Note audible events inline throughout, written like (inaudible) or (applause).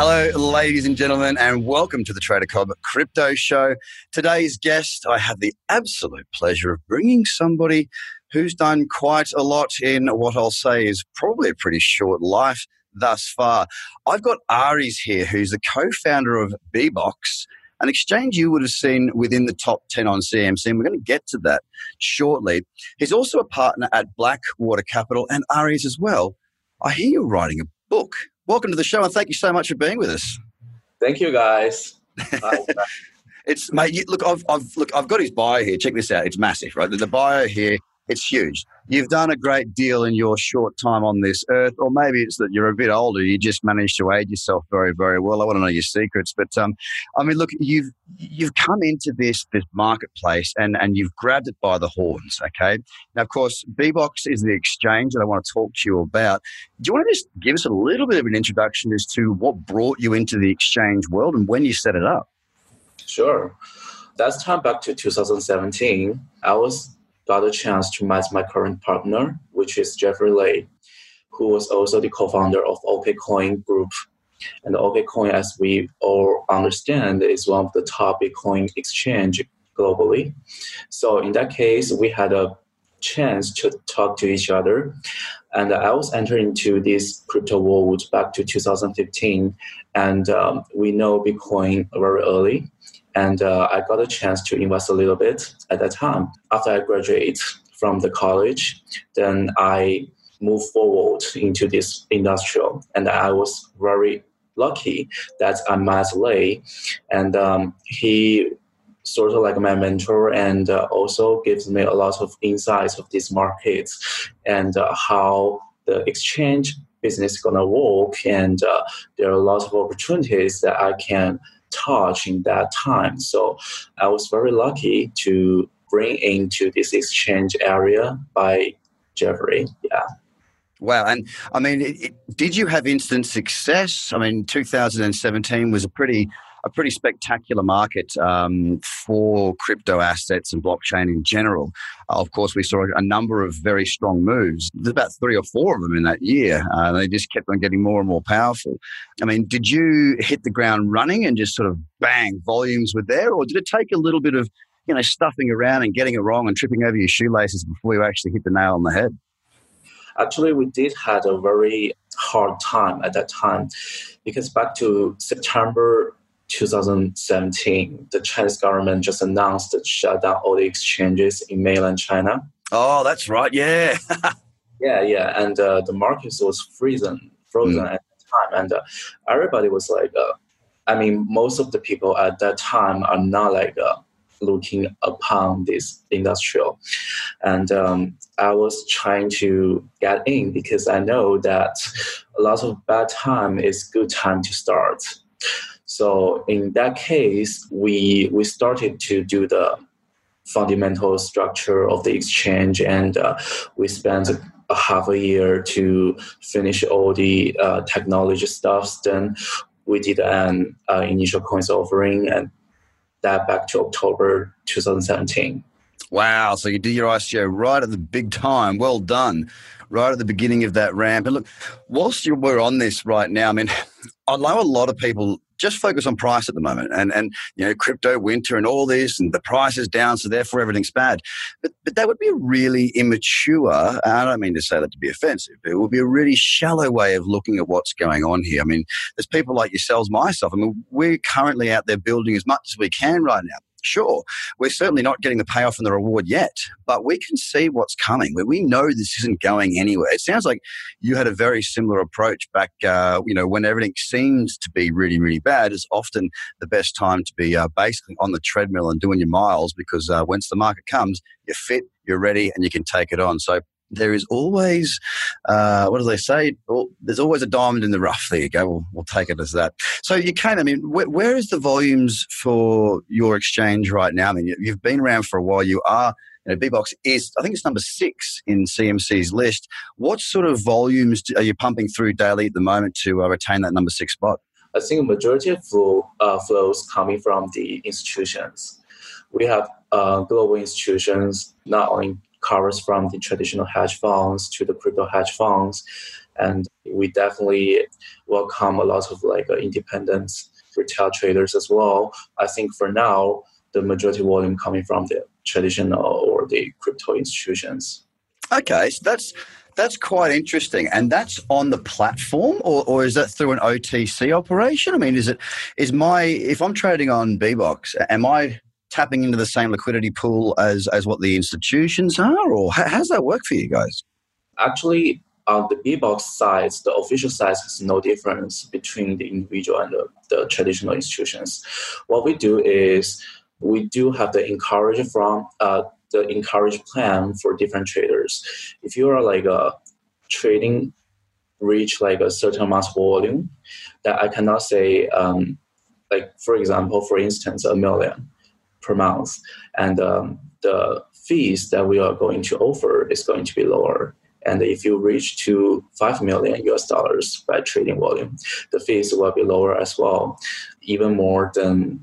Hello, ladies and gentlemen, and welcome to the Trader Cobb Crypto Show. Today's guest, I have the absolute pleasure of bringing somebody who's done quite a lot in what I'll say is probably a pretty short life thus far. I've got Aries here, who's the co founder of Bibox, an exchange you would have seen within the top 10 on CMC, and we're going to get to that shortly. He's also a partner at Blackwater Capital and Aries as well. I hear you're writing a book. Welcome to the show, and thank you so much for being with us. Thank you, guys. (laughs) it's mate. You, look, I've, I've look, I've got his bio here. Check this out. It's massive, right? The, the bio here it's huge. You've done a great deal in your short time on this earth, or maybe it's that you're a bit older. You just managed to age yourself very, very well. I want to know your secrets, but um, I mean, look, you've you've come into this this marketplace and and you've grabbed it by the horns. Okay, now of course, Bibox is the exchange that I want to talk to you about. Do you want to just give us a little bit of an introduction as to what brought you into the exchange world and when you set it up? Sure. That's time back to 2017. I was got a chance to meet my current partner, which is Jeffrey Lay, who was also the co-founder of OKCoin Group. And OKCoin, as we all understand, is one of the top Bitcoin exchange globally. So in that case, we had a chance to talk to each other. And I was entering into this crypto world back to 2015, and um, we know Bitcoin very early and uh, I got a chance to invest a little bit at that time. After I graduate from the college, then I moved forward into this industrial, and I was very lucky that I met Lay, and um, he sort of like my mentor and uh, also gives me a lot of insights of this market and uh, how the exchange business is gonna work. And uh, there are a lot of opportunities that I can touch in that time. So I was very lucky to bring into this exchange area by Jeffrey. Yeah. Wow. And I mean, it, it, did you have instant success? I mean, 2017 was a pretty a pretty spectacular market um, for crypto assets and blockchain in general. Uh, of course, we saw a number of very strong moves. There's about three or four of them in that year. Uh, they just kept on getting more and more powerful. I mean, did you hit the ground running and just sort of bang, volumes were there, or did it take a little bit of you know stuffing around and getting it wrong and tripping over your shoelaces before you actually hit the nail on the head? Actually, we did had a very hard time at that time because back to September 2017, the Chinese government just announced to shut down all the exchanges in mainland China. Oh, that's right. Yeah. (laughs) yeah, yeah. And uh, the market was frozen, frozen mm. at the time. And uh, everybody was like, uh, I mean, most of the people at that time are not like uh, looking upon this industrial. And um, I was trying to get in because I know that a lot of bad time is good time to start. So in that case, we we started to do the fundamental structure of the exchange, and uh, we spent a half a year to finish all the uh, technology stuff. Then we did an uh, initial coins offering, and that back to October 2017. Wow! So you did your ICO right at the big time. Well done right at the beginning of that ramp. And look, whilst you were on this right now, I mean, I know a lot of people just focus on price at the moment and, and you know, crypto winter and all this and the price is down, so therefore everything's bad. But, but that would be a really immature, I don't mean to say that to be offensive, it would be a really shallow way of looking at what's going on here. I mean, there's people like yourselves, myself. I mean, we're currently out there building as much as we can right now. Sure, we're certainly not getting the payoff and the reward yet, but we can see what's coming. We know this isn't going anywhere. It sounds like you had a very similar approach back, uh, you know, when everything seems to be really, really bad. Is often the best time to be uh, basically on the treadmill and doing your miles because uh, once the market comes, you're fit, you're ready, and you can take it on. So there is always, uh, what do they say? Well, there's always a diamond in the rough. There you go. We'll, we'll take it as that. So you can, I mean, wh- where is the volumes for your exchange right now? I mean, you've been around for a while. You are, you know, Bibox is, I think it's number six in CMC's list. What sort of volumes are you pumping through daily at the moment to uh, retain that number six spot? I think majority of flow, uh, flows coming from the institutions. We have uh, global institutions not only covers from the traditional hedge funds to the crypto hedge funds. And we definitely welcome a lot of like uh, independent retail traders as well. I think for now, the majority volume coming from the traditional or the crypto institutions. Okay, so that's that's quite interesting, and that's on the platform, or, or is that through an OTC operation? I mean, is it is my if I'm trading on Bibox, am I tapping into the same liquidity pool as as what the institutions are, or how, does that work for you guys? Actually, on the Bibox side, the official side has no difference between the individual and the, the traditional institutions. What we do is we do have the encourage from uh, the encourage plan for different traders. If you are like a trading reach like a certain of volume, that I cannot say um, like for example, for instance, a million per month, and um, the fees that we are going to offer is going to be lower. And if you reach to 5 million US dollars by trading volume, the fees will be lower as well, even more than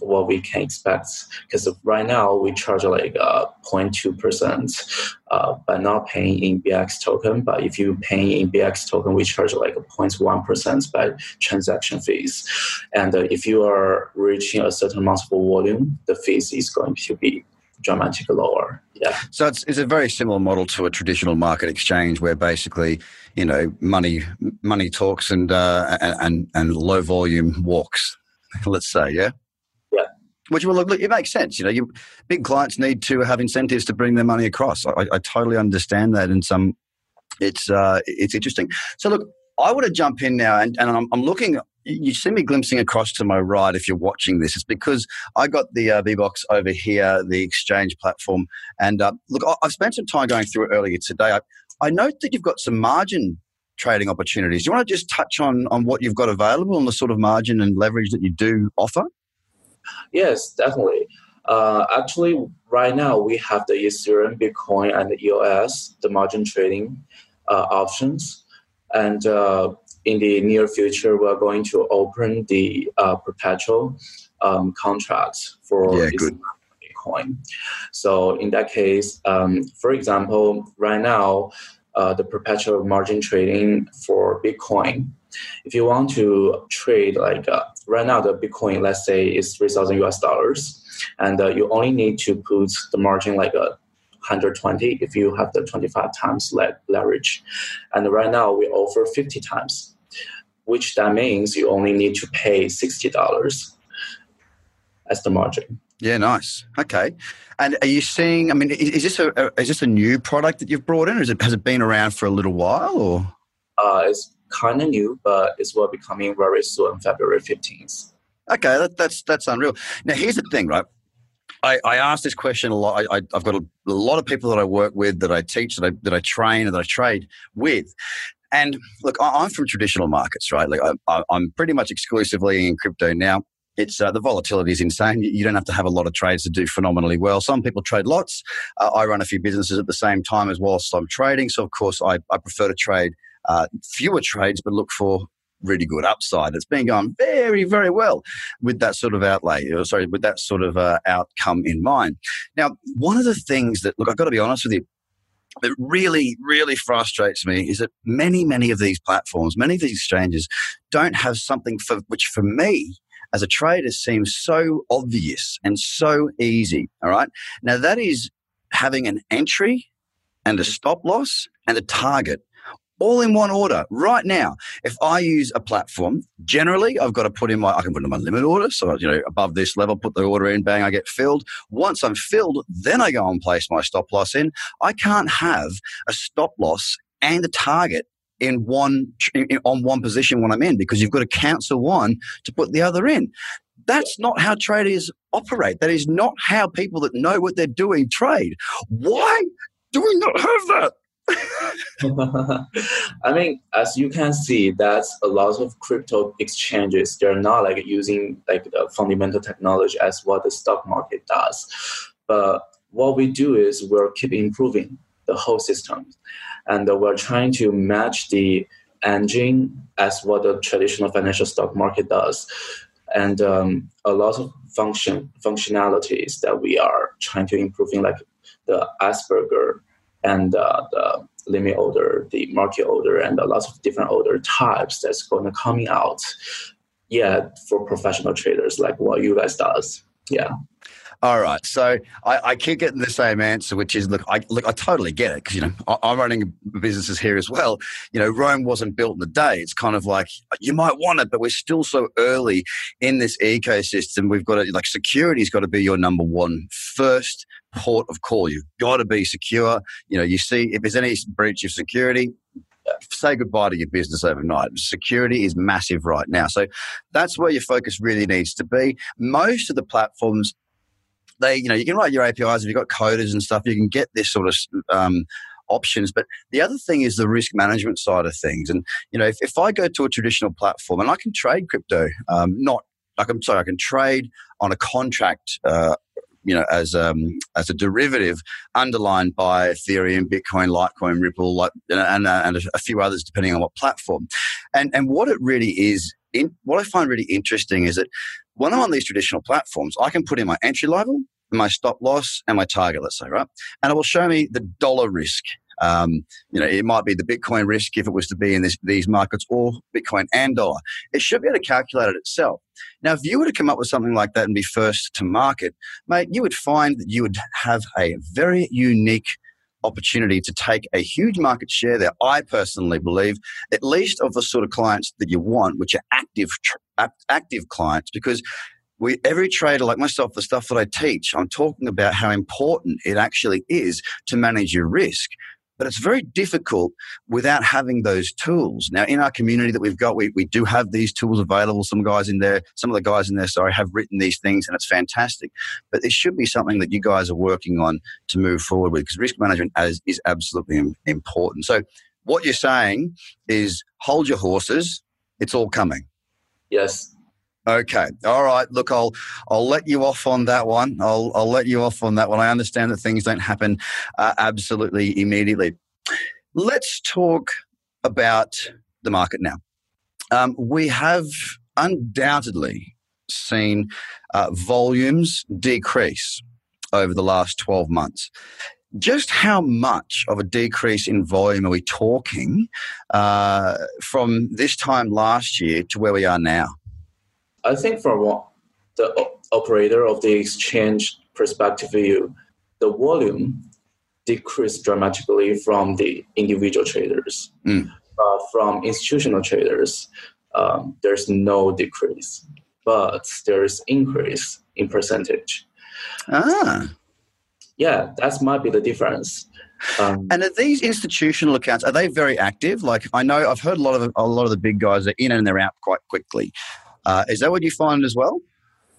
what we can expect. Because right now we charge like uh, 0.2% uh, by not paying in BX token. But if you pay in BX token, we charge like 0.1% by transaction fees. And uh, if you are reaching a certain amount of volume, the fees is going to be dramatically lower. Yeah. So it's, it's a very similar model to a traditional market exchange where basically, you know, money money talks and uh, and and low volume walks. (laughs) Let's say, yeah. Which will look, it makes sense. You know, you, big clients need to have incentives to bring their money across. I, I totally understand that, and some it's uh, it's interesting. So look, I want to jump in now, and, and I'm, I'm, looking. You see me glimpsing across to my right if you're watching this. It's because I got the uh, box over here, the exchange platform, and uh, look, I've spent some time going through it earlier today. I, I note that you've got some margin trading opportunities. Do you want to just touch on on what you've got available and the sort of margin and leverage that you do offer? Yes, definitely. Uh, actually, right now we have the Ethereum, Bitcoin, and the EOS, the margin trading uh, options. And uh, in the near future, we're going to open the uh, perpetual um, contracts for yeah. Bitcoin. So in that case, um, for example, right now, uh, the perpetual margin trading for Bitcoin if you want to trade like uh, right now the bitcoin let's say is 3000 us dollars and uh, you only need to put the margin like a uh, 120 if you have the 25 times le- leverage and right now we offer 50 times which that means you only need to pay $60 as the margin yeah, nice. Okay, and are you seeing? I mean, is, is this a, a, is this a new product that you've brought in, or is it has it been around for a little while? Or uh, it's kind of new, but it will be coming very soon, February 15th. Okay, that, that's that's unreal. Now, here's the thing, right? I, I ask this question a lot. I, have got a, a, lot of people that I work with, that I teach, that I, that I train, and that I trade with. And look, I, am from traditional markets, right? Like I, am pretty much exclusively in crypto now. It's uh, the volatility is insane. You don't have to have a lot of trades to do phenomenally well. Some people trade lots. Uh, I run a few businesses at the same time as whilst I'm trading. So of course, I, I prefer to trade uh, fewer trades, but look for really good upside. It's been going very, very well with that sort of outlay, or sorry, with that sort of uh, outcome in mind. Now, one of the things that, look, I've got to be honest with you, that really, really frustrates me is that many, many of these platforms, many of these exchanges don't have something for which for me as a trader seems so obvious and so easy. All right. Now that is having an entry and a stop loss and a target all in one order right now. If I use a platform, generally I've got to put in my, I can put in my limit order. So, you know, above this level, put the order in, bang, I get filled. Once I'm filled, then I go and place my stop loss in. I can't have a stop loss and a target in one in, on one position when I'm in because you've got to cancel one to put the other in. That's not how traders operate. That is not how people that know what they're doing trade. Why do we not have that? (laughs) (laughs) I mean, as you can see, that's a lot of crypto exchanges. They're not like using like the fundamental technology as what the stock market does. But what we do is we're keep improving the whole system, and we're trying to match the engine as what the traditional financial stock market does, and um, a lot of function functionalities that we are trying to improving, like the Asperger and uh, the limit order, the market order, and a lot of different order types that's going to coming out. Yeah, for professional traders like what you guys does. Yeah. All right, so I, I, keep getting the same answer, which is look, I look, I totally get it because you know I, am running businesses here as well. You know, Rome wasn't built in a day. It's kind of like you might want it, but we're still so early in this ecosystem. We've got to like security's got to be your number one first port of call. You've got to be secure. You know, you see if there's any breach of security, say goodbye to your business overnight. Security is massive right now. So that's where your focus really needs to be. Most of the platforms, they, you know, you can write your APIs if you've got coders and stuff, you can get this sort of um, options. But the other thing is the risk management side of things. And, you know, if, if I go to a traditional platform and I can trade crypto, um, not like I'm sorry, I can trade on a contract uh, you know, as um, as a derivative underlined by Ethereum, Bitcoin, Litecoin, Ripple, like, and, uh, and a few others depending on what platform. And and what it really is, in, what I find really interesting is that when I'm on these traditional platforms, I can put in my entry level, my stop loss, and my target. Let's say right, and it will show me the dollar risk um, you know, it might be the Bitcoin risk if it was to be in this, these markets or Bitcoin and dollar. It should be able to calculate it itself. Now, if you were to come up with something like that and be first to market, mate, you would find that you would have a very unique opportunity to take a huge market share there. I personally believe, at least of the sort of clients that you want, which are active, active clients, because we, every trader like myself, the stuff that I teach, I'm talking about how important it actually is to manage your risk. But it's very difficult without having those tools. Now, in our community that we've got, we, we do have these tools available. Some guys in there, some of the guys in there, sorry, have written these things and it's fantastic. But it should be something that you guys are working on to move forward with because risk management is, is absolutely important. So, what you're saying is hold your horses, it's all coming. Yes, Okay. All right. Look, I'll I'll let you off on that one. I'll I'll let you off on that one. I understand that things don't happen uh, absolutely immediately. Let's talk about the market now. Um, we have undoubtedly seen uh, volumes decrease over the last 12 months. Just how much of a decrease in volume are we talking uh, from this time last year to where we are now? I think from the operator of the exchange perspective view, the volume decreased dramatically from the individual traders. Mm. Uh, from institutional traders, um, there's no decrease, but there's increase in percentage. Ah. Yeah, that might be the difference. Um, and are these institutional accounts are they very active? Like I know I've heard a lot of a lot of the big guys are in and they're out quite quickly. Uh, is that what you find as well?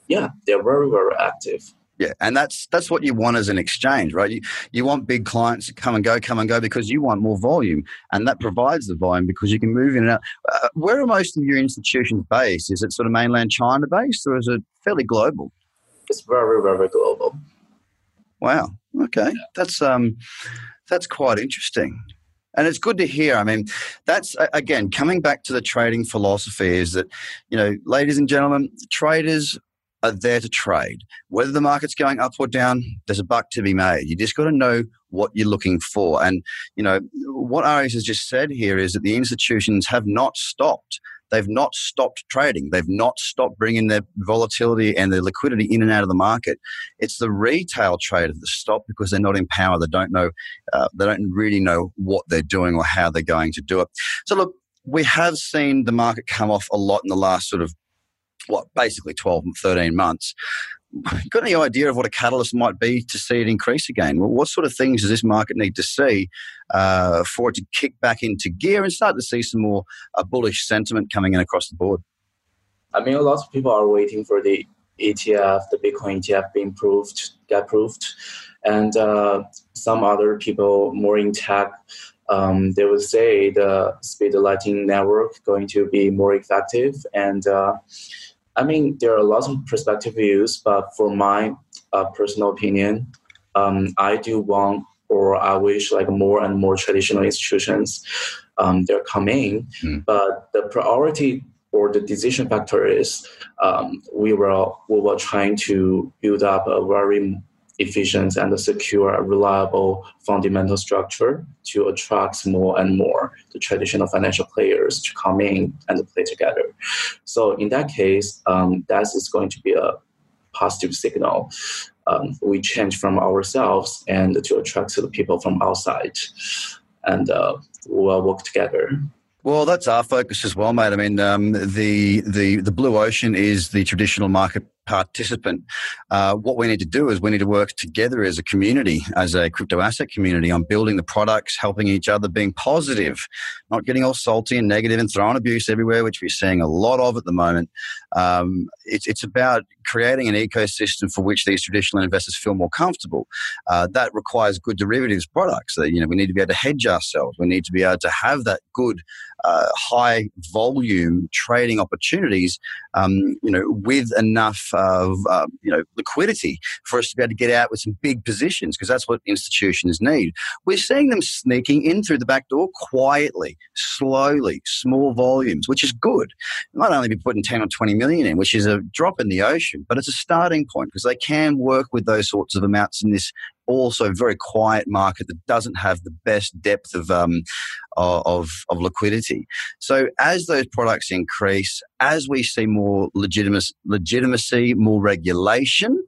Yeah, they're very, very active. Yeah, and that's that's what you want as an exchange, right? You you want big clients to come and go, come and go because you want more volume, and that provides the volume because you can move in and out. Uh, where are most of your institutions based? Is it sort of mainland China based, or is it fairly global? It's very, very global. Wow. Okay, yeah. that's um, that's quite interesting. And it's good to hear. I mean, that's again coming back to the trading philosophy is that, you know, ladies and gentlemen, traders are there to trade. Whether the market's going up or down, there's a buck to be made. You just got to know what you're looking for. And, you know, what Aries has just said here is that the institutions have not stopped they've not stopped trading. They've not stopped bringing their volatility and their liquidity in and out of the market. It's the retail trader that stop because they're not in power. They don't know, uh, they don't really know what they're doing or how they're going to do it. So look, we have seen the market come off a lot in the last sort of what basically 12 13 months (laughs) got any idea of what a catalyst might be to see it increase again? Well, what sort of things does this market need to see uh, for it to kick back into gear and start to see some more uh, bullish sentiment coming in across the board? I mean, a lot of people are waiting for the ETF, the Bitcoin ETF being proved, get approved, and uh, some other people more in tech. Um, they would say the speed lightning network going to be more effective and uh, I mean, there are lots of perspective views, but for my uh, personal opinion, um, I do want or I wish like more and more traditional institutions um, they're coming, mm. but the priority or the decision factor is um, we were we were trying to build up a very efficient and secure, reliable fundamental structure to attract more and more the traditional financial players to come in and play together. So in that case, um, that is going to be a positive signal. Um, we change from ourselves and to attract the people from outside, and uh, we'll work together. Well, that's our focus as well, mate. I mean, um, the the the blue ocean is the traditional market participant. Uh, what we need to do is we need to work together as a community, as a crypto asset community, on building the products, helping each other, being positive, not getting all salty and negative and throwing abuse everywhere, which we're seeing a lot of at the moment. Um, it's, it's about creating an ecosystem for which these traditional investors feel more comfortable. Uh, that requires good derivatives products. You know, we need to be able to hedge ourselves. We need to be able to have that good, uh, high volume trading opportunities, um, you know, with enough of uh, you know liquidity for us to be able to get out with some big positions because that's what institutions need. We're seeing them sneaking in through the back door quietly, slowly, small volumes, which is good. Might only be putting 10 or 20 million in, which is a drop in the ocean, but it's a starting point because they can work with those sorts of amounts in this also very quiet market that doesn't have the best depth of um, of, of liquidity. So as those products increase, as we see more legitimacy, legitimacy more regulation,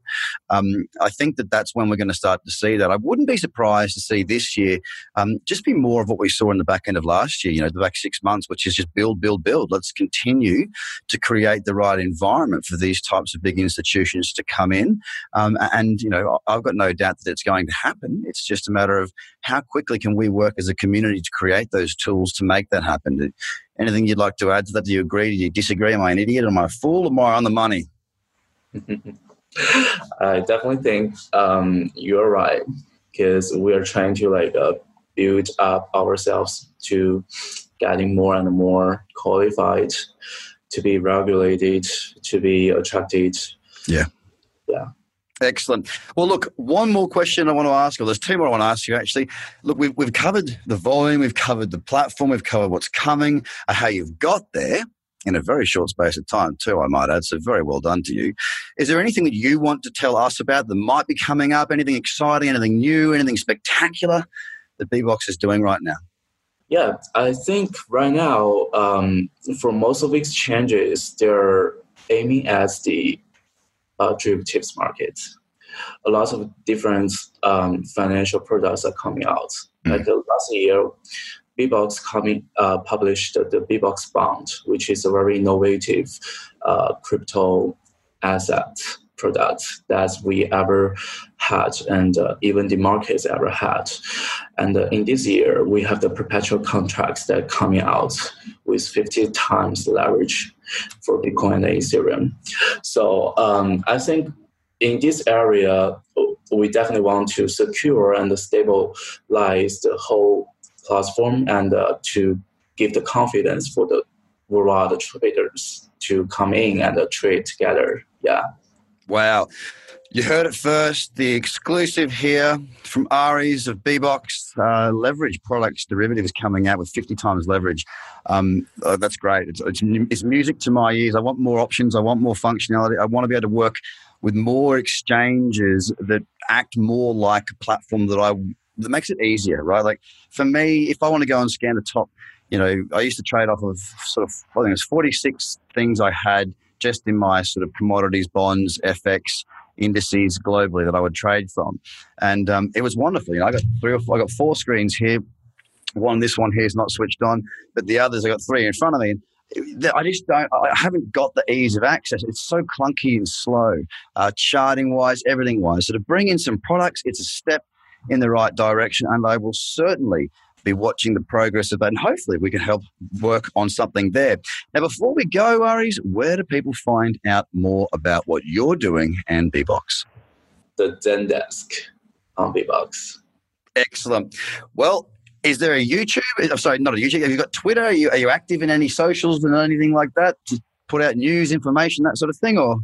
um, I think that that's when we're going to start to see that. I wouldn't be surprised to see this year um, just be more of what we saw in the back end of last year. You know, the back six months, which is just build, build, build. Let's continue to create the right environment for these types of big institutions to come in. Um, and you know, I've got no doubt that it's going to happen. It's just a matter of how quickly can we work as a community to create those tools to make that happen. Anything you'd like to add to that? Do you agree? Do you disagree? Am I an idiot? Am I a fool? Am I on the money? (laughs) I definitely think um, you're right because we are trying to like uh, build up ourselves to getting more and more qualified to be regulated, to be attracted. Yeah. Yeah. Excellent. Well, look, one more question I want to ask, or there's two more I want to ask you actually. Look, we've, we've covered the volume, we've covered the platform, we've covered what's coming, how you've got there in a very short space of time, too, I might add. So, very well done to you. Is there anything that you want to tell us about that might be coming up? Anything exciting, anything new, anything spectacular that Bibox is doing right now? Yeah, I think right now, um, for most of exchanges, they're aiming at the derivatives market. A lot of different um, financial products are coming out. Mm. Like uh, last year, Bibox coming, uh, published the Bibox Bond, which is a very innovative uh, crypto asset product that we ever had and uh, even the markets ever had. And uh, in this year, we have the perpetual contracts that coming out with 50 times leverage for Bitcoin and Ethereum. So um, I think in this area, we definitely want to secure and stabilize the whole platform and uh, to give the confidence for the worldwide traders to come in and uh, trade together. Yeah. Wow. You heard it first. The exclusive here from Aries of Bibox uh, leverage products derivatives coming out with 50 times leverage. Um, uh, that's great. It's, it's, it's, music to my ears. I want more options. I want more functionality. I want to be able to work with more exchanges that act more like a platform that I that makes it easier, right? Like for me, if I want to go and scan the top you know, I used to trade off of sort of, I think it was 46 things I had just in my sort of commodities, bonds, FX, indices globally that I would trade from. And um, it was wonderful. You know, I got three or four, I got four screens here. One, this one here is not switched on, but the others, I got three in front of me. I just don't, I haven't got the ease of access. It's so clunky and slow, uh, charting wise, everything wise. So to bring in some products, it's a step in the right direction. And I will certainly be watching the progress of that. And hopefully we can help work on something there. Now, before we go, Aries, where do people find out more about what you're doing and Bibox? The Zendesk on Bibox. Excellent. Well, is there a YouTube? I'm sorry, not a YouTube. Have you got Twitter? Are you, are you active in any socials and anything like that to put out news, information, that sort of thing? Or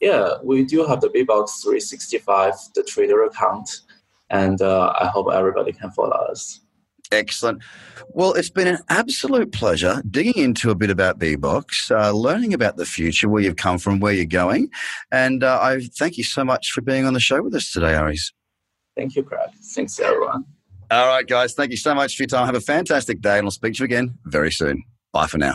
yeah, we do have the Bibox 365, the Twitter account, and uh, I hope everybody can follow us. Excellent. Well, it's been an absolute pleasure digging into a bit about Bibox, uh, learning about the future, where you've come from, where you're going. And uh, I thank you so much for being on the show with us today, Aries. Thank you, Craig. Thanks, everyone. All right, guys. Thank you so much for your time. Have a fantastic day, and I'll speak to you again very soon. Bye for now.